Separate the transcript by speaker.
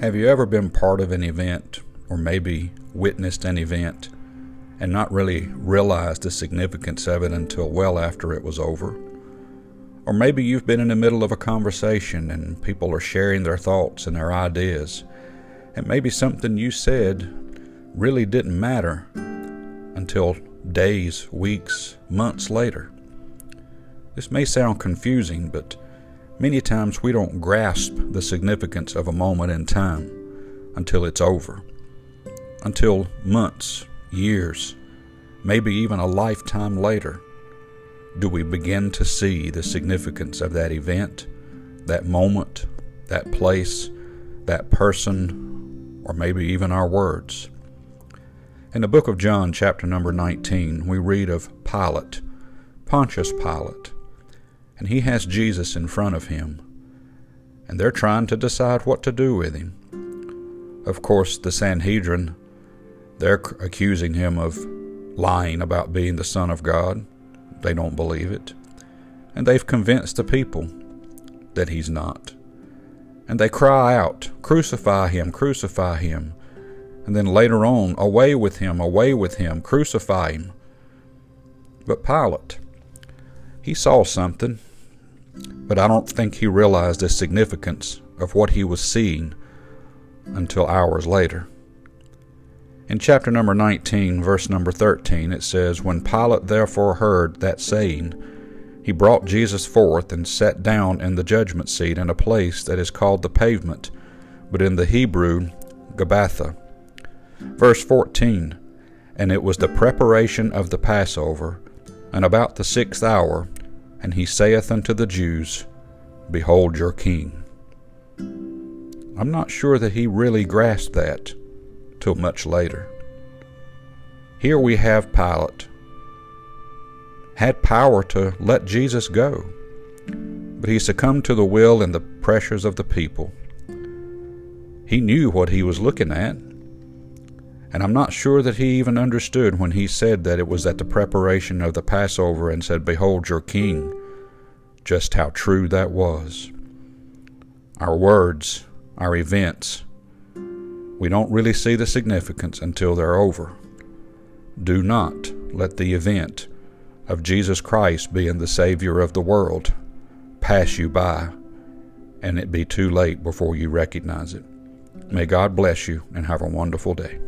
Speaker 1: Have you ever been part of an event, or maybe witnessed an event, and not really realized the significance of it until well after it was over? Or maybe you've been in the middle of a conversation and people are sharing their thoughts and their ideas, and maybe something you said really didn't matter until days, weeks, months later. This may sound confusing, but many times we don't grasp the significance of a moment in time until it's over, until months, years, maybe even a lifetime later do we begin to see the significance of that event, that moment, that place, that person, or maybe even our words. In the book of John, chapter number 19, we read of Pilate, Pontius Pilate, and he has Jesus in front of him, and they're trying to decide what to do with him. Of course, the Sanhedrin, they're accusing him of lying about being the Son of God. They don't believe it. And they've convinced the people that he's not. And they cry out, Crucify him, crucify him. And then later on, Away with him, away with him, crucify him. But Pilate, he saw something, but I don't think he realized the significance of what he was seeing until hours later. In chapter number 19, verse number 13, it says, When Pilate therefore heard that saying, he brought Jesus forth and sat down in the judgment seat in a place that is called the pavement, but in the Hebrew, Gabbatha. Verse 14, And it was the preparation of the Passover, and about the sixth hour, and he saith unto the Jews, Behold your king. I'm not sure that he really grasped that till much later. Here we have Pilate, had power to let Jesus go, but he succumbed to the will and the pressures of the people. He knew what he was looking at, and I'm not sure that he even understood when he said that it was at the preparation of the Passover and said, Behold your king, just how true that was. Our words, our events, we don't really see the significance until they're over. Do not let the event of Jesus Christ being the Savior of the world pass you by and it be too late before you recognize it. May God bless you and have a wonderful day.